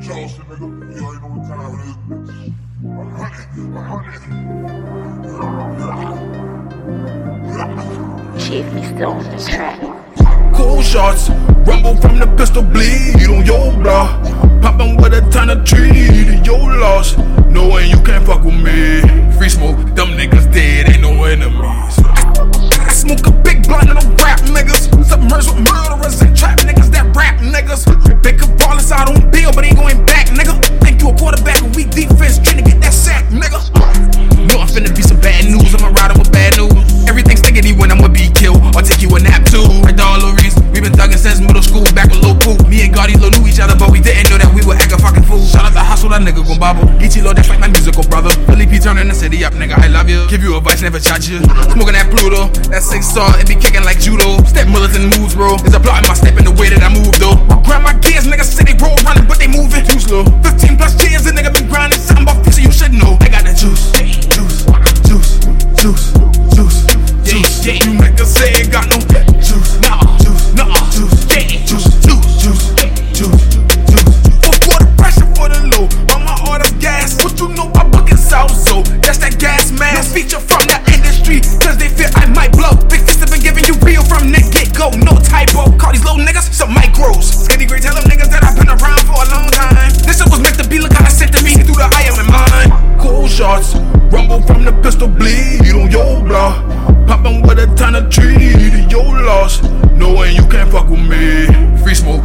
Charleston, nigga. You already know what time it is, bitch. Hundred, a hundred. Chief me still on the track. Cool shots, rumble from the pistol bleed on your block. Poppin' with a ton of trees, didn't know that we were act a fucking fool. Shout out to Hustle, that nigga gon' bobble. Geechee Lord, that's like my musical brother. Philly turning the city up, nigga, I love you. Give you advice, never charge you. Smoking that Pluto, that six saw, it be kicking like judo. Step militant moves, bro. Is applauding my step in the way that I move, feature from the industry, cause they fear I might blow. Big fist have been giving you real from the get go, no typo. Call these little niggas some micros. Skinny great, tell them niggas that I've been around for a long time. This shit was meant to be, look how I sent to me through the of my mind. Cool shots, rumble from the pistol, bleed on your block. Poppin' with a ton of trees, your loss. Knowing you can't fuck with me. Free smoke,